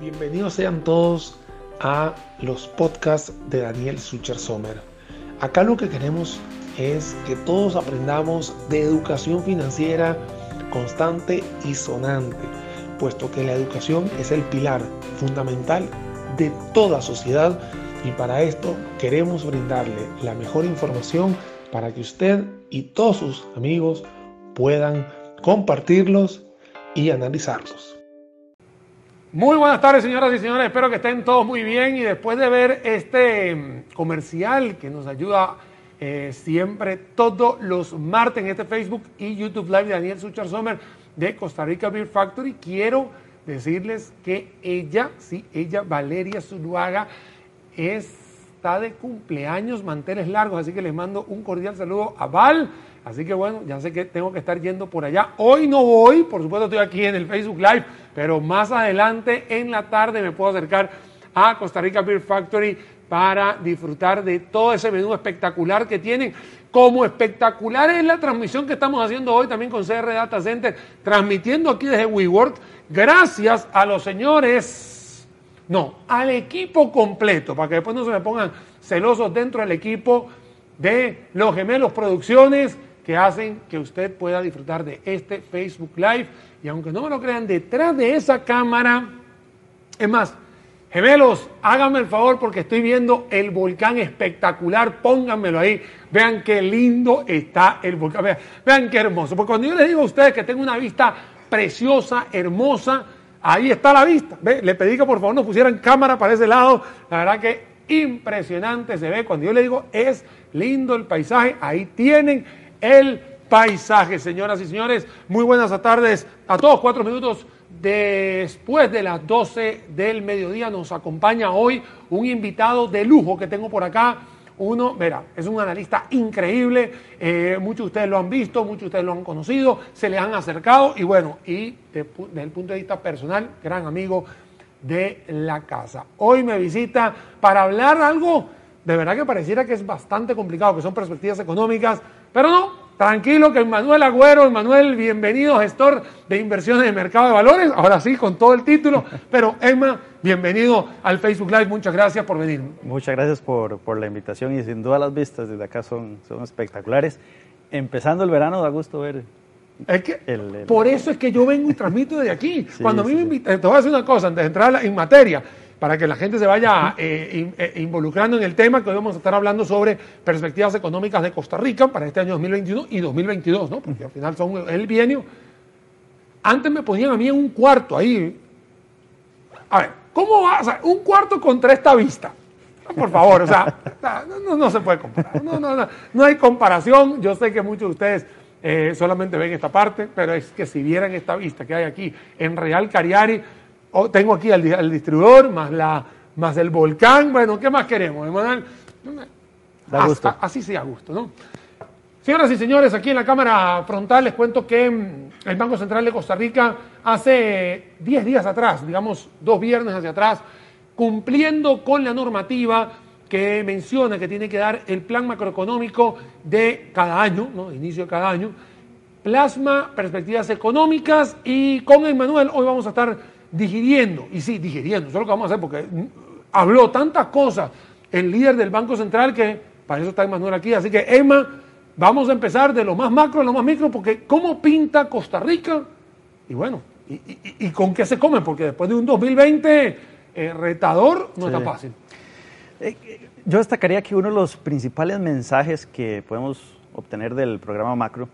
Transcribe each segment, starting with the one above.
Bienvenidos sean todos a los podcasts de Daniel Sucher Sommer. Acá lo que queremos es que todos aprendamos de educación financiera constante y sonante, puesto que la educación es el pilar fundamental de toda sociedad y para esto queremos brindarle la mejor información para que usted y todos sus amigos puedan compartirlos y analizarlos. Muy buenas tardes, señoras y señores. Espero que estén todos muy bien. Y después de ver este mm, comercial que nos ayuda eh, siempre todos los martes en este Facebook y YouTube Live de Daniel Suchar Sommer de Costa Rica Beer Factory, quiero decirles que ella, sí, ella, Valeria Zuluaga, está de cumpleaños, manteles largos. Así que les mando un cordial saludo a Val Así que bueno, ya sé que tengo que estar yendo por allá. Hoy no voy, por supuesto estoy aquí en el Facebook Live, pero más adelante en la tarde me puedo acercar a Costa Rica Beer Factory para disfrutar de todo ese menú espectacular que tienen. Como espectacular es la transmisión que estamos haciendo hoy también con CR Data Center, transmitiendo aquí desde WeWork, gracias a los señores, no, al equipo completo, para que después no se me pongan celosos dentro del equipo de los gemelos producciones que hacen que usted pueda disfrutar de este Facebook Live. Y aunque no me lo crean, detrás de esa cámara, es más, gemelos, háganme el favor porque estoy viendo el volcán espectacular, pónganmelo ahí, vean qué lindo está el volcán, vean, qué hermoso. Porque cuando yo les digo a ustedes que tengo una vista preciosa, hermosa, ahí está la vista. ¿Ve? Le pedí que por favor nos pusieran cámara para ese lado, la verdad que impresionante se ve. Cuando yo le digo es lindo el paisaje, ahí tienen el paisaje, señoras y señores. Muy buenas tardes a todos. Cuatro minutos después de las 12 del mediodía nos acompaña hoy un invitado de lujo que tengo por acá. Uno, verá, es un analista increíble, eh, muchos de ustedes lo han visto, muchos de ustedes lo han conocido, se le han acercado y bueno, y desde el punto de vista personal, gran amigo de la casa. Hoy me visita para hablar algo de verdad que pareciera que es bastante complicado, que son perspectivas económicas, pero no, tranquilo que Manuel Agüero, Manuel, bienvenido, gestor de inversiones de mercado de valores, ahora sí, con todo el título, pero Emma, bienvenido al Facebook Live, muchas gracias por venir. Muchas gracias por, por la invitación y sin duda las vistas desde acá son, son espectaculares. Empezando el verano da gusto ver es que, por eso es que yo vengo y transmito desde aquí. Cuando a mí me invitan, te voy a decir una cosa, antes de entrar en materia, para que la gente se vaya eh, eh, involucrando en el tema, que hoy vamos a estar hablando sobre perspectivas económicas de Costa Rica para este año 2021 y 2022, ¿no? Porque al final son el bienio. Antes me ponían a mí en un cuarto ahí. A ver, ¿cómo va? O sea, un cuarto contra esta vista. Por favor, o sea, no, se puede comparar. No, no, no, hay comparación. Yo sé que muchos de ustedes eh, solamente ven esta parte, pero es que si vieran esta vista que hay aquí en Real Cariari, Oh, tengo aquí al, distribuidor, más, la, más el volcán. Bueno, ¿qué más queremos, Emanuel? Da gusto. así sea gusto, ¿no? Señoras y señores, aquí en la cámara frontal les cuento que mm, el Banco Central de Costa Rica hace 10 días atrás, digamos dos viernes hacia atrás, cumpliendo con la normativa que menciona que tiene que dar el plan macroeconómico de cada año, ¿no? inicio de cada año, plasma perspectivas económicas y con Emanuel hoy vamos a estar digiriendo, y sí, digiriendo, eso es lo que vamos a hacer porque habló tantas cosas el líder del Banco Central que para eso está Emanuel aquí. Así que Emma, vamos a empezar de lo más macro a lo más micro porque ¿cómo pinta Costa Rica? Y bueno, ¿y, con qué se come? Porque después de un 2020 eh, retador no está fácil. Eh, yo destacaría que uno de los principales mensajes que podemos obtener del programa macro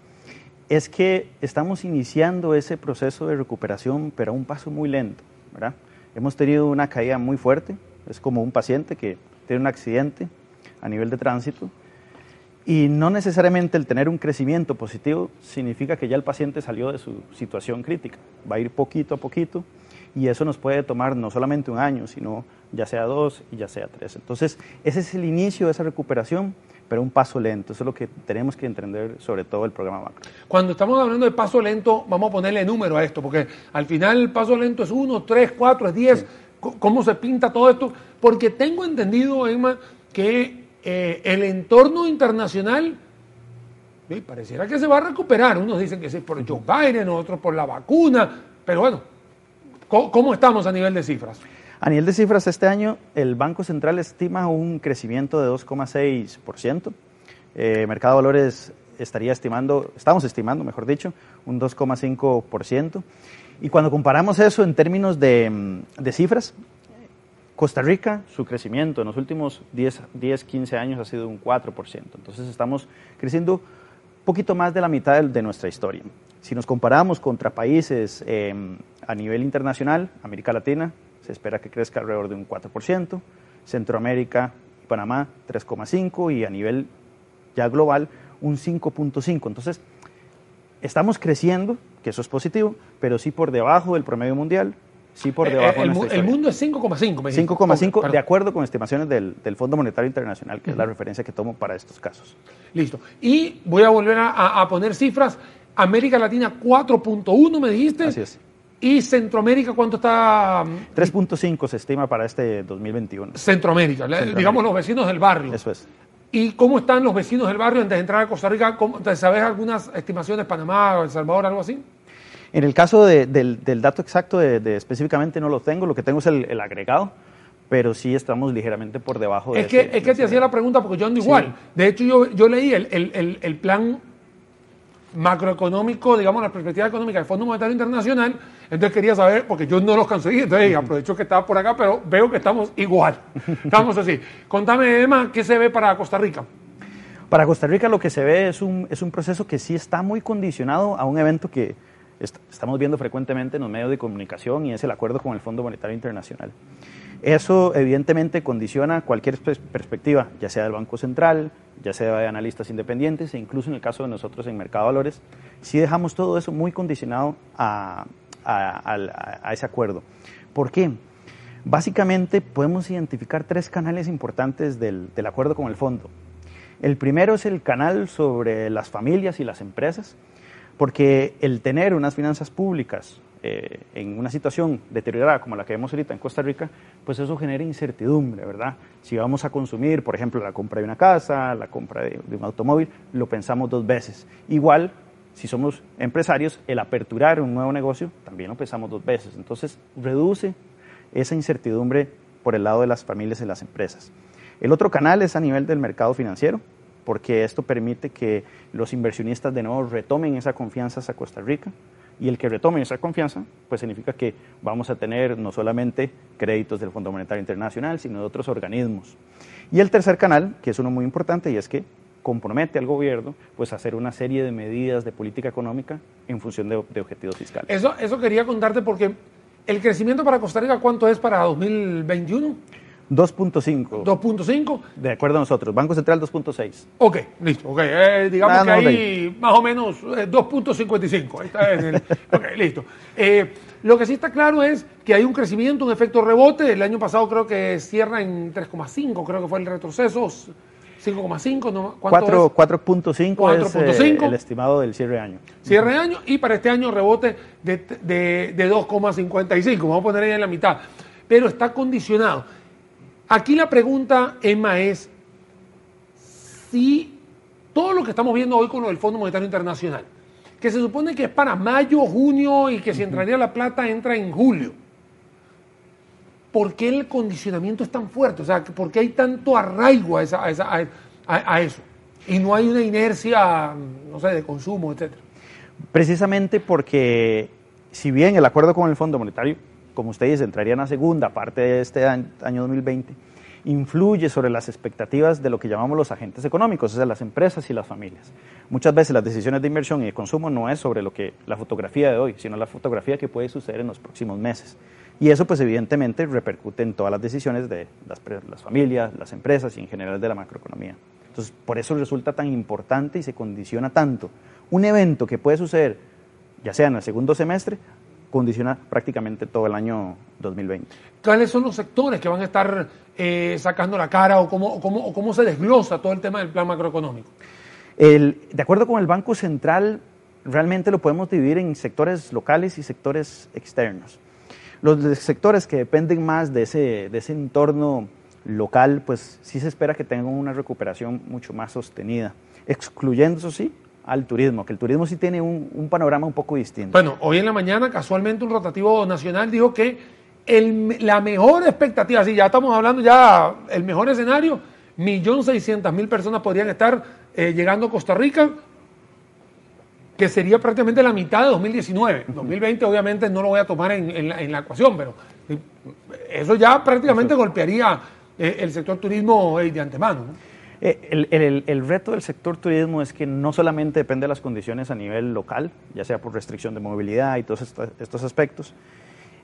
es que estamos iniciando ese proceso de recuperación, pero a un paso muy lento. ¿verdad? Hemos tenido una caída muy fuerte, es como un paciente que tiene un accidente a nivel de tránsito, y no necesariamente el tener un crecimiento positivo significa que ya el paciente salió de su situación crítica, va a ir poquito a poquito, y eso nos puede tomar no solamente un año, sino ya sea dos y ya sea tres. Entonces, ese es el inicio de esa recuperación pero un paso lento. Eso es lo que tenemos que entender sobre todo el programa macro. Cuando estamos hablando de paso lento, vamos a ponerle número a esto, porque al final el paso lento es uno, tres, cuatro, es diez. ¿Cómo se pinta todo esto? Porque tengo entendido, Emma, que eh, el entorno internacional pareciera que se va a recuperar. Unos dicen que es por Joe Biden, otros por la vacuna, pero bueno, ¿Cómo, estamos a nivel de cifras? A nivel de cifras, este año el Banco Central estima un crecimiento de 2,6%. Eh, Mercado de Valores estaría estimando, estamos estimando, mejor dicho, un 2,5%. Y cuando comparamos eso en términos de, mm, de, cifras, Costa Rica, su crecimiento en los últimos 10, 10, 15 años ha sido un 4%. Entonces estamos creciendo un poquito más de la mitad de, nuestra historia. Si nos comparamos contra países em, a nivel internacional, América Latina se espera que crezca alrededor de un 4%, Centroamérica y Panamá 3,5% y a nivel ya global un 5.5%. Entonces, estamos creciendo, que eso es positivo, pero sí por debajo del promedio mundial, sí por eh, debajo el, el mundo es 5,5. 5,5 de acuerdo con estimaciones del, del Fondo Monetario Internacional, que es la referencia que tomo para estos casos. Listo. Y voy a volver a, a poner cifras. América Latina 4.1, me dijiste. Así es. ¿Y Centroamérica cuánto está? 3.5 se estima para este 2021. Centroamérica, digamos los vecinos del barrio. Eso es. ¿Y cómo están los vecinos del barrio antes de entrar a Costa Rica? ¿Sabes algunas estimaciones, Panamá, El Salvador, algo así? En el caso del, dato exacto, de, específicamente no lo tengo, lo que tengo es el, agregado, pero sí estamos ligeramente por debajo de... Es que, es que te hacía la pregunta porque yo ando igual. De hecho, yo, yo leí el, el plan macroeconómico, digamos, la perspectiva económica del Fondo Monetario Internacional. Entonces quería saber, porque yo no los conseguí, entonces aprovecho que estaba por acá, pero veo que estamos igual. Estamos así. Contame, Emma, ¿qué se ve para Costa Rica? Para Costa Rica lo que se ve es un, es un proceso que sí está muy condicionado a un evento que estamos viendo frecuentemente en los medios de comunicación y es el acuerdo con el Fondo Monetario Internacional. Eso evidentemente condiciona cualquier perspectiva, ya sea del Banco Central, ya sea de analistas independientes e incluso en el caso de nosotros en Mercado Valores, si dejamos todo eso muy condicionado a, ese acuerdo. ¿Por qué? Básicamente podemos identificar tres canales importantes del, del acuerdo con el fondo. El primero es el canal sobre las familias y las empresas, porque el tener unas finanzas públicas eh, en una situación deteriorada como la que vemos ahorita en Costa Rica, pues eso genera incertidumbre, ¿verdad? Si vamos a consumir, por ejemplo, la compra de una casa, la compra de, un automóvil, lo pensamos dos veces. Igual, si somos empresarios, el aperturar un nuevo negocio también lo pensamos dos veces. Entonces, reduce esa incertidumbre por el lado de las familias y las empresas. El otro canal es a nivel del mercado financiero, porque esto permite que los inversionistas de nuevo retomen esa confianza hacia Costa Rica y el que retome esa confianza, pues significa que vamos a tener no solamente créditos del Fondo Monetario Internacional, sino de otros organismos. Y el tercer canal, que es uno muy importante, y es que compromete al gobierno pues a hacer una serie de medidas de política económica en función de, de objetivos fiscales. Eso, eso quería contarte porque el crecimiento para Costa Rica, ¿cuánto es para 2021? 2.5. 2.5. De acuerdo a nosotros. Banco Central 2.6. Ok, listo. Okay. Eh, digamos que ahí más o menos 2.55. Eh, ahí está. En el, ok, listo. Eh, lo que sí está claro es que hay un crecimiento, un efecto rebote. El año pasado creo que cierra en 3,5, creo que fue el retroceso. 5,5, ¿no? 4.5 es eh, el estimado del cierre de año. Cierre de año y para este año rebote de, de, de 2,55. Vamos a poner ahí en la mitad. Pero está condicionado Aquí la pregunta, Emma, es si todo lo que estamos viendo hoy con lo del Fondo Monetario Internacional, que se supone que es para mayo, junio y que si entraría la plata entra en julio, ¿por qué el condicionamiento es tan fuerte? O sea, ¿por qué hay tanto arraigo a, eso? Y no hay una inercia, no sé, de consumo, etcétera. Precisamente porque, si bien el acuerdo con el Fondo Monetario como ustedes entraría en la segunda parte de este año, 2020, influye sobre las expectativas de lo que llamamos los agentes económicos, o sea, las empresas y las familias. Muchas veces las decisiones de inversión y de consumo no es sobre lo que la fotografía de hoy, sino la fotografía que puede suceder en los próximos meses. Y eso pues evidentemente repercute en todas las decisiones de las, las familias, las empresas y en general de la macroeconomía. Entonces, por eso resulta tan importante y se condiciona tanto un evento que puede suceder ya sea en el segundo semestre condiciona prácticamente todo el año 2020. ¿Cuáles son los sectores que van a estar eh, sacando la cara o cómo, cómo, cómo, se desglosa todo el tema del plan macroeconómico? El, de acuerdo con el Banco Central, realmente lo podemos dividir en sectores locales y sectores externos. Los sectores que dependen más de ese, de ese entorno local, pues sí se espera que tengan una recuperación mucho más sostenida, excluyendo, eso sí, al turismo, que el turismo sí tiene un, panorama un poco distinto. Bueno, hoy en la mañana casualmente un rotativo nacional dijo que el, la mejor expectativa, si ya estamos hablando ya el mejor escenario, millón seiscientas mil personas podrían estar eh, llegando a Costa Rica, que sería prácticamente la mitad de 2019. 2020 obviamente no lo voy a tomar en, la, ecuación, pero eh, eso ya prácticamente golpearía eh, el sector turismo de antemano. El, reto del sector turismo es que no solamente depende de las condiciones a nivel local, ya sea por restricción de movilidad y todos estos aspectos,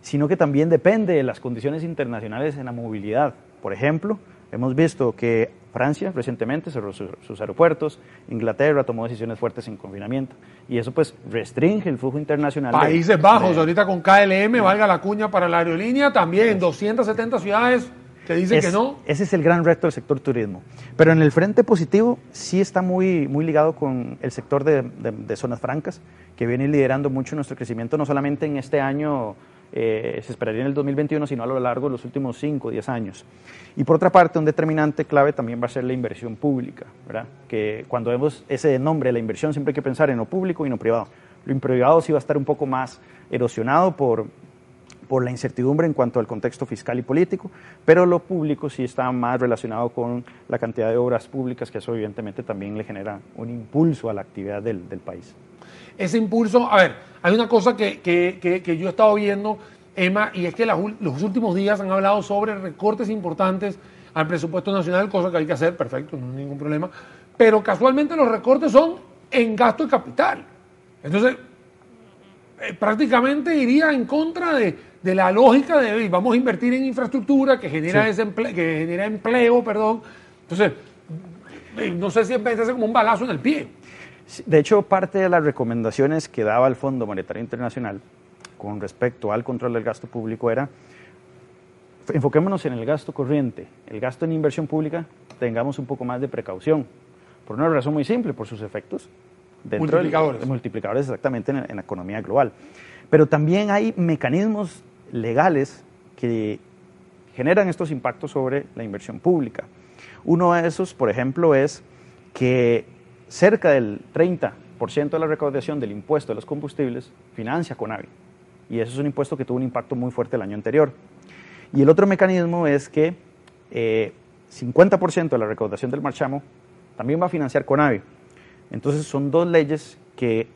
sino que también depende de las condiciones internacionales en la movilidad. Por ejemplo, hemos visto que Francia recientemente cerró sus, aeropuertos, Inglaterra tomó decisiones fuertes en confinamiento y eso pues restringe el flujo internacional. Países Bajos, ahorita con KLM, valga la cuña para la aerolínea, también en 270 ciudades que dicen que no. Ese es el gran reto del sector turismo. Pero en el frente positivo sí está muy, muy ligado con el sector de, de zonas francas, que viene liderando mucho nuestro crecimiento, no solamente en este año eh, se esperaría en el 2021, sino a lo largo de los últimos 5 o 10 años. Y por otra parte, un determinante clave también va a ser la inversión pública, ¿verdad? que cuando vemos ese nombre, la inversión, siempre hay que pensar en lo público y en lo privado. Lo privado sí va a estar un poco más erosionado por, por la incertidumbre en cuanto al contexto fiscal y político, pero lo público sí está más relacionado con la cantidad de obras públicas, que eso evidentemente también le genera un impulso a la actividad del, del país ese impulso. A ver, hay una cosa que, yo he estado viendo, Emma, y es que los últimos días han hablado sobre recortes importantes al presupuesto nacional, cosa que hay que hacer, perfecto, no hay ningún problema. Pero casualmente los recortes son en gasto de capital. Entonces, eh, prácticamente iría en contra de, la lógica de vamos a invertir en infraestructura que genera, que genera empleo, perdón. Entonces, no sé si es como un balazo en el pie. De hecho, parte de las recomendaciones que daba el Fondo Monetario Internacional con respecto al control del gasto público era enfoquémonos en el gasto corriente, el gasto en inversión pública, tengamos un poco más de precaución, por una razón muy simple, por sus efectos dentro multiplicadores. De, multiplicadores exactamente en, en la economía global. Pero también hay mecanismos legales que generan estos impactos sobre la inversión pública. Uno de esos, por ejemplo, es que cerca del 30% de la recaudación del impuesto de los combustibles financia Conavi. Y eso es un impuesto que tuvo un impacto muy fuerte el año anterior. Y el otro mecanismo es que 50% eh, de la recaudación del marchamo también va a financiar Conavi. Entonces son dos leyes que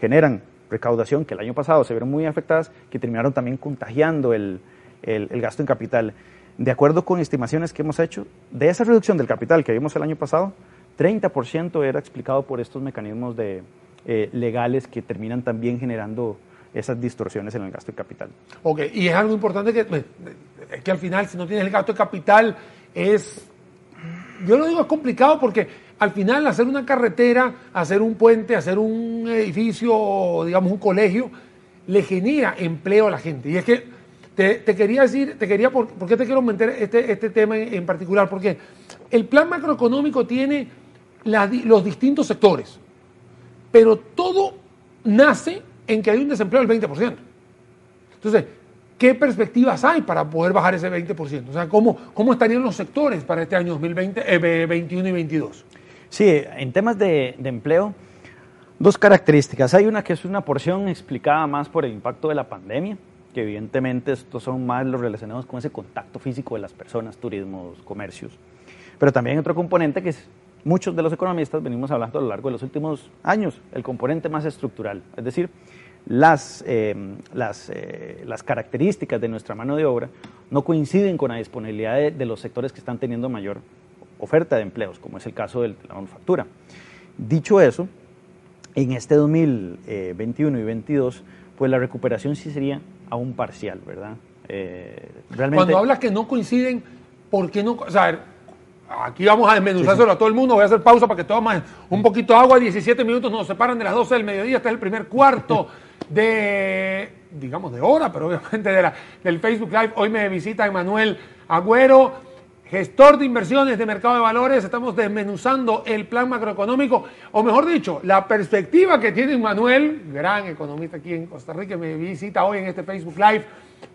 generan recaudación que el año pasado se vieron muy afectadas, que terminaron también contagiando el, el gasto en capital. De acuerdo con estimaciones que hemos hecho, de esa reducción del capital que vimos el año pasado, 30% era explicado por estos mecanismos de, eh, legales que terminan también generando esas distorsiones en el gasto de capital. Ok, y es algo importante que, pues, que al final si no tienes el gasto de capital es, yo lo digo es complicado porque al final hacer una carretera, hacer un puente, hacer un edificio, digamos un colegio, le genera empleo a la gente. Y es que te, quería decir, te quería, ¿por, qué te quiero meter este, este tema en, particular? Porque el plan macroeconómico tiene los distintos sectores. Pero todo nace en que hay un desempleo del 20%. Entonces, ¿qué perspectivas hay para poder bajar ese 20%? O sea, ¿cómo, cómo estarían los sectores para este año 2020, 2021 y 2022? Sí, en temas de, de empleo, dos características. Hay una que es una porción explicada más por el impacto de la pandemia, que evidentemente estos son más los relacionados con ese contacto físico de las personas, turismos, comercios. Pero también hay otro componente que muchos de los economistas venimos hablando a lo largo de los últimos años, el componente más estructural, es decir, las, eh, las, eh, las, características de nuestra mano de obra no coinciden con la disponibilidad de, los sectores que están teniendo mayor oferta de empleos, como es el caso de la manufactura. Dicho eso, en este 2021 y 2022, pues la recuperación sí sería aún parcial, ¿verdad? Eh, realmente... Cuando hablas que no coinciden, ¿por qué no? O sea, Aquí vamos a desmenuzárselo a todo el mundo. Voy a hacer pausa para que tomen un poquito de agua. 17 minutos nos separan de las 12 del mediodía. Este es el primer cuarto de, digamos, de hora, pero obviamente de la, del Facebook Live. Hoy me visita Emanuel Agüero, gestor de inversiones de mercado de valores. Estamos desmenuzando el plan macroeconómico, o mejor dicho, la perspectiva que tiene Emanuel, gran economista aquí en Costa Rica, me visita hoy en este Facebook Live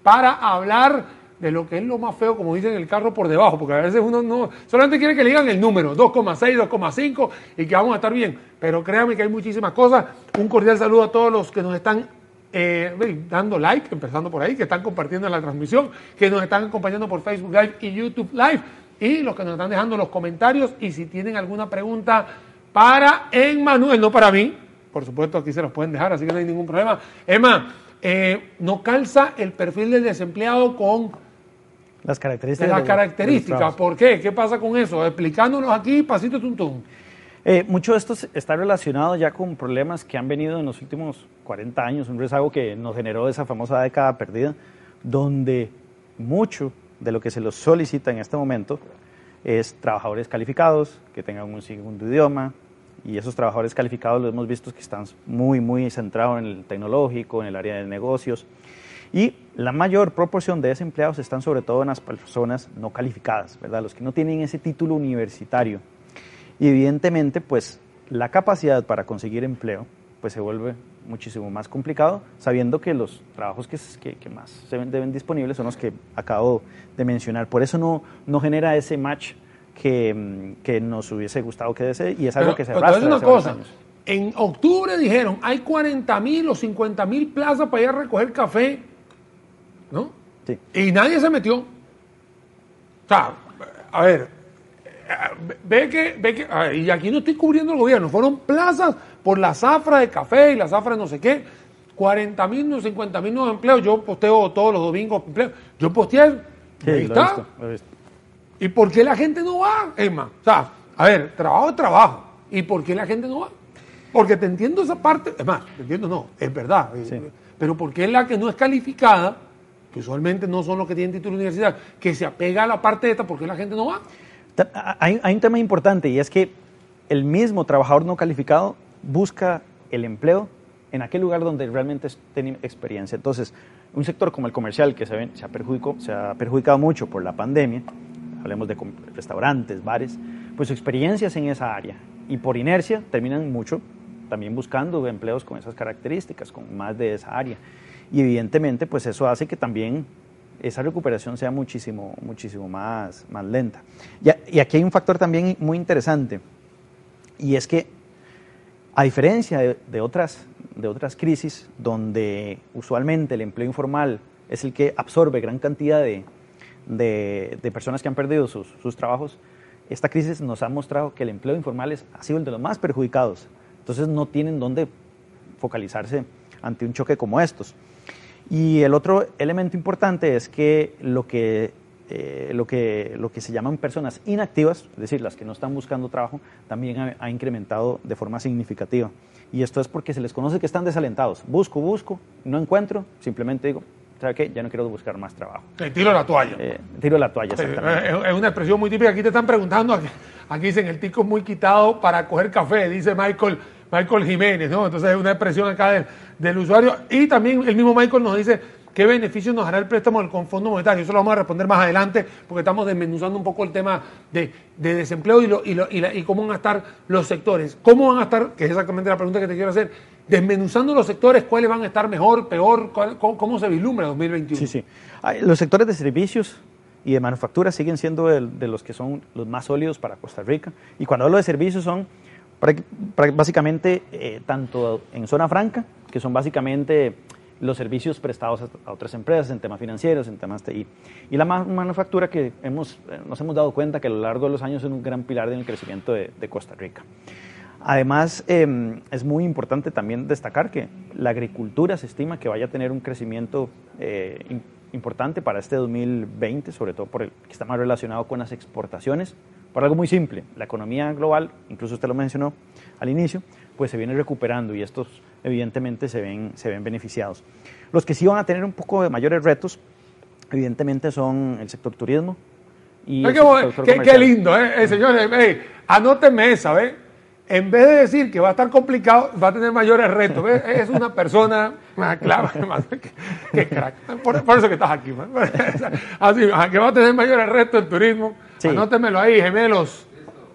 para hablar de lo que es lo más feo, como dicen, el carro por debajo, porque a veces uno no, solamente quiere que le digan el número, 2,6, 2,5 y que vamos a estar bien. Pero créanme que hay muchísimas cosas. Un cordial saludo a todos los que nos están eh, dando like, empezando por ahí, que están compartiendo la transmisión, que nos están acompañando por Facebook Live y YouTube Live, y los que nos están dejando los comentarios. Y si tienen alguna pregunta para Emmanuel, no para mí, por supuesto aquí se los pueden dejar, así que no hay ningún problema. Emma, eh, no calza el perfil del desempleado con las características. las características. ¿Por qué? ¿Qué pasa con eso? Explicándonos aquí, pasito tum Eh, mucho de esto está relacionado ya con problemas que han venido en los últimos 40 años, un rezago que nos generó esa famosa década perdida, donde mucho de lo que se los solicita en este momento es trabajadores calificados, que tengan un segundo idioma, y esos trabajadores calificados los hemos visto que están muy, muy centrados en el tecnológico, en el área de negocios. Y la mayor proporción de desempleados están sobre todo en las personas no calificadas, ¿verdad? Los que no tienen ese título universitario. Y evidentemente, pues la capacidad para conseguir empleo pues se vuelve muchísimo más complicado, sabiendo que los trabajos que, que, más se deben disponibles son los que acabo de mencionar. Por eso no, no genera ese match que, que nos hubiese gustado que desee y es algo que se arrastra una cosa. En octubre dijeron, hay 40 mil o 50 mil plazas para ir a recoger café, ¿no? Sí. Y nadie se metió. O sea, a ver, ve que, ve que, y aquí no estoy cubriendo el gobierno, fueron plazas por la zafra de café y la zafra de no sé qué, 40 mil, 50 mil nuevos empleos, yo posteo todos los domingos empleos, yo posteé, ahí está. ¿Y por qué la gente no va, Emma? O sea, a ver, trabajo es trabajo. ¿Y por qué la gente no va? Porque te entiendo esa parte, es más, te entiendo no, es verdad. Eh, pero ¿por qué la que no es calificada, que usualmente no son los que tienen título de universidad, que se apega a la parte de esta, ¿por qué la gente no va? Hay, un tema importante y es que el mismo trabajador no calificado busca el empleo en aquel lugar donde realmente tiene experiencia. Entonces, un sector como el comercial, que se, ha perjudicado mucho por la pandemia, hablemos de restaurantes, bares, pues su experiencias en esa área y por inercia terminan mucho también buscando empleos con esas características, con más de esa área. Y evidentemente pues eso hace que también esa recuperación sea muchísimo, muchísimo más, más lenta. Y, aquí hay un factor también muy interesante y es que a diferencia de, de, otras, de otras crisis donde usualmente el empleo informal es el que absorbe gran cantidad de, de, personas que han perdido sus, sus, trabajos, esta crisis nos ha mostrado que el empleo informal es, ha sido el de los más perjudicados. Entonces no tienen dónde focalizarse ante un choque como estos. Y el otro elemento importante es que lo que, eh, lo que, lo que se llaman personas inactivas, es decir, las que no están buscando trabajo, también ha, ha incrementado de forma significativa. Y esto es porque se les conoce que están desalentados. Busco, busco, no encuentro, simplemente digo, ¿sabes qué? Ya no quiero buscar más trabajo. Te tiro la toalla. Eh, tiro la toalla, exactamente. Es, una expresión muy típica. Aquí te están preguntando, aquí, dicen el tico es muy quitado para coger café, dice Michael, Michael Jiménez, ¿no? Entonces es una expresión acá del, usuario. Y también el mismo Michael nos dice qué beneficios nos hará el préstamo del Fondo Monetario. Eso lo vamos a responder más adelante porque estamos desmenuzando un poco el tema de, desempleo y, lo, y, y cómo van a estar los sectores. ¿Cómo van a estar? Que es exactamente la pregunta que te quiero hacer desmenuzando los sectores, cuáles van a estar mejor, peor, cómo, se vislumbra 2021. Sí, sí. Los sectores de servicios y de manufactura siguen siendo de, los que son los más sólidos para Costa Rica. Y cuando hablo de servicios son básicamente eh, tanto en zona franca, que son básicamente los servicios prestados a, otras empresas en temas financieros, en temas TI. Y la manufactura que hemos, eh, nos hemos dado cuenta que a lo largo de los años es un gran pilar en el crecimiento de Costa Rica. Además, em, es muy importante también destacar que la agricultura se estima que vaya a tener un crecimiento eh, importante para este 2020, sobre todo por el que está más relacionado con las exportaciones, por algo muy simple. La economía global, incluso usted lo mencionó al inicio, pues se viene recuperando y estos evidentemente se ven, se ven beneficiados. Los que sí van a tener un poco de mayores retos, evidentemente, son el sector turismo. Y qué, lindo, ¿eh? eh señores, hey, anóteme esa, ¿ves? En vez de decir que va a estar complicado, va a tener mayores retos. Es una persona, claro, que, crack. Por, eso que estás aquí. Así, que va a tener mayores retos en turismo. Anótemelo ahí, gemelos.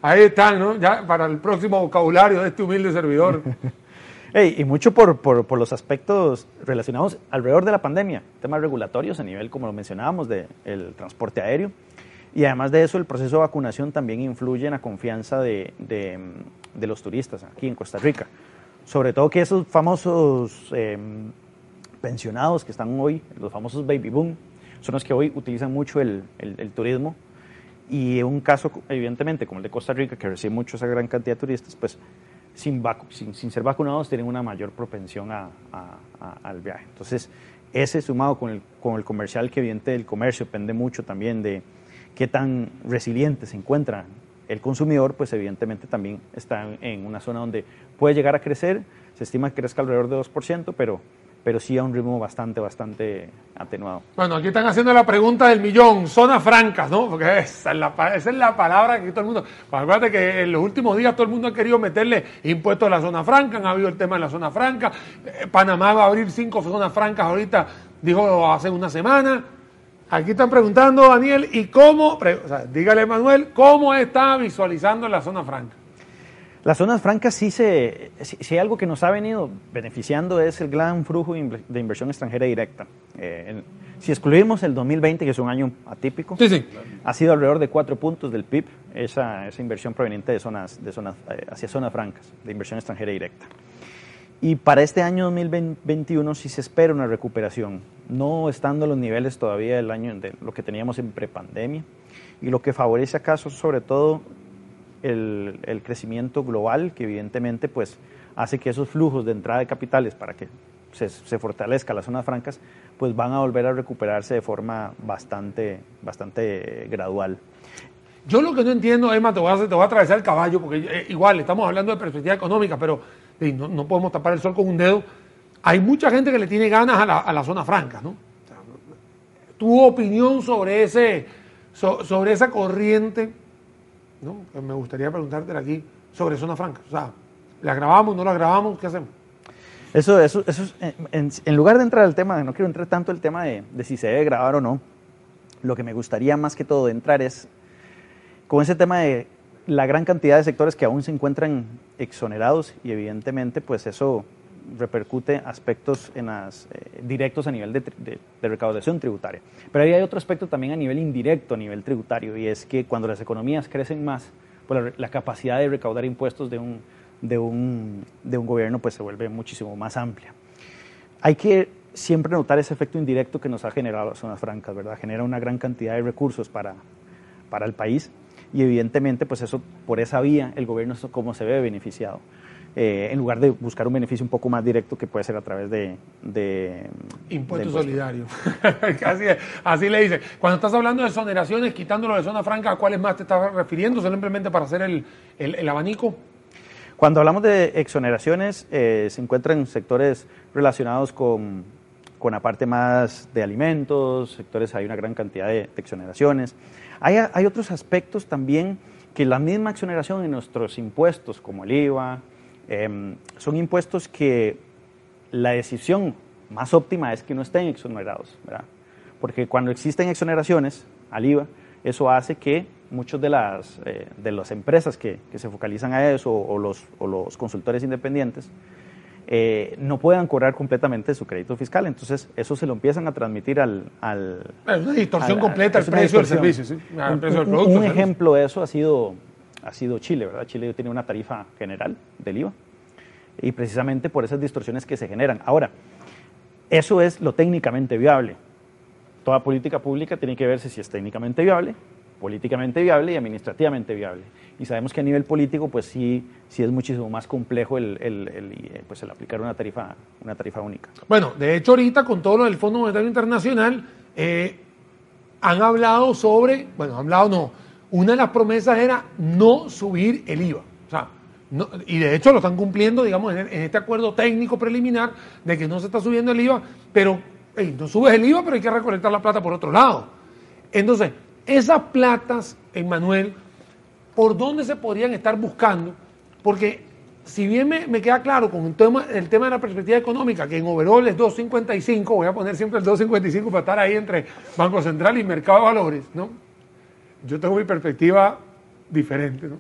Ahí están, ¿no? Ya para el próximo vocabulario de este humilde servidor. y mucho por, por, por, los aspectos relacionados alrededor de la pandemia, temas regulatorios a nivel, como lo mencionábamos, del transporte aéreo. Y además de eso, el proceso de vacunación también influye en la confianza de, de, de los turistas aquí en Costa Rica. Sobre todo que esos famosos eh, pensionados que están hoy, los famosos baby boom, son los que hoy utilizan mucho el, el, turismo. Y un caso, evidentemente, como el de Costa Rica, que recibe mucho esa gran cantidad de turistas, pues sin, sin, sin, ser vacunados tienen una mayor propensión a, al viaje. Entonces, ese sumado con el, con el comercial, que evidentemente el comercio depende mucho también de qué tan resiliente se encuentra el consumidor, pues evidentemente también está en una zona donde puede llegar a crecer, se estima que crezca alrededor de 2%, pero pero sí a un ritmo bastante, bastante atenuado. Bueno, aquí están haciendo la pregunta del millón, zonas francas, ¿no? Porque esa es la, esa es la palabra que todo el mundo... Pues acuérdate que en los últimos días todo el mundo ha querido meterle impuestos a la zona franca, han habido el tema de la zona franca, eh, Panamá va a abrir cinco zonas francas ahorita, dijo hace una semana. Aquí están preguntando, Daniel, ¿y cómo, o sea, dígale Manuel, cómo está visualizando la zona franca? Las zonas francas sí se, si, hay algo que nos ha venido beneficiando es el gran flujo de inversión extranjera directa. Eh, si excluimos el 2020, que es un año atípico, sí, sí. ha sido alrededor de cuatro puntos del PIB esa, esa inversión proveniente de zonas, de zonas eh, hacia zonas francas, de inversión extranjera directa. Y para este año 2021 sí se espera una recuperación, no estando a los niveles todavía del año de lo que teníamos en prepandemia, y lo que favorece acaso sobre todo el, el, crecimiento global, que evidentemente pues, hace que esos flujos de entrada de capitales para que se, se, fortalezca las zonas francas, pues van a volver a recuperarse de forma bastante, bastante gradual. Yo lo que no entiendo, Emma, te voy a, te voy a atravesar el caballo, porque eh, igual estamos hablando de perspectiva económica, pero no, no, podemos tapar el sol con un dedo. Hay mucha gente que le tiene ganas a la, zona franca, ¿no? Tu opinión sobre, ese, so, sobre esa corriente ¿no? Me gustaría preguntarte aquí sobre Zona Franca. O sea, ¿la grabamos, no la grabamos? ¿Qué hacemos? Eso, eso, eso en, en, lugar de entrar al tema, no quiero entrar tanto el tema de, de, si se debe grabar o no, lo que me gustaría más que todo entrar es con ese tema de la gran cantidad de sectores que aún se encuentran exonerados y evidentemente pues eso repercute aspectos eh, directos a nivel de, recaudación tributaria. Pero ahí hay otro aspecto también a nivel indirecto, a nivel tributario, y es que cuando las economías crecen más, pues la, capacidad de recaudar impuestos de un, gobierno pues se vuelve muchísimo más amplia. Hay que siempre notar ese efecto indirecto que nos ha generado las zonas francas, ¿verdad? Genera una gran cantidad de recursos para, para el país y evidentemente pues eso por esa vía el gobierno como se ve beneficiado eh, en lugar de buscar un beneficio un poco más directo que puede ser a través de... de impuesto solidario. así, así, le dice. Cuando estás hablando de exoneraciones, quitándolo de zona franca, ¿a cuáles más te estás refiriendo? Simplemente para hacer el, el, el abanico. Cuando hablamos de exoneraciones, eh, se encuentran sectores relacionados con, con la parte más de alimentos, sectores hay una gran cantidad de, de exoneraciones. Hay, hay otros aspectos también que la misma exoneración en nuestros impuestos, como el IVA, eh, son impuestos que la decisión más óptima es que no estén exonerados, ¿verdad? Porque cuando existen exoneraciones al IVA, eso hace que muchas de las, eh, de las empresas que, que, se focalizan a eso o los, o los consultores independientes eh, no puedan cobrar completamente su crédito fiscal. Entonces, eso se lo empiezan a transmitir al... al es una distorsión al, completa al precio del servicio, ¿sí? al precio del producto. Un, un ejemplo de eso ha sido ha sido Chile, ¿verdad? Chile tiene una tarifa general del IVA y precisamente por esas distorsiones que se generan. Ahora, eso es lo técnicamente viable. Toda política pública tiene que verse si es técnicamente viable, políticamente viable y administrativamente viable. Y sabemos que a nivel político, pues sí, sí es muchísimo más complejo el, el, pues el aplicar una tarifa, una tarifa única. Bueno, de hecho ahorita con todo lo del Fondo Monetario Internacional, eh, han hablado sobre, bueno, han hablado no, una de las promesas era no subir el IVA. O sea, y de hecho lo están cumpliendo, digamos, en, este acuerdo técnico preliminar de que no se está subiendo el IVA, pero hey, no subes el IVA, pero hay que recolectar la plata por otro lado. Entonces, esas platas, Emmanuel, ¿por dónde se podrían estar buscando? Porque si bien me, me, queda claro con el tema, el tema de la perspectiva económica, que en overall es 2.55, voy a poner siempre el 2.55 para estar ahí entre Banco Central y Mercado de Valores, ¿no? Yo tengo mi perspectiva diferente, ¿no?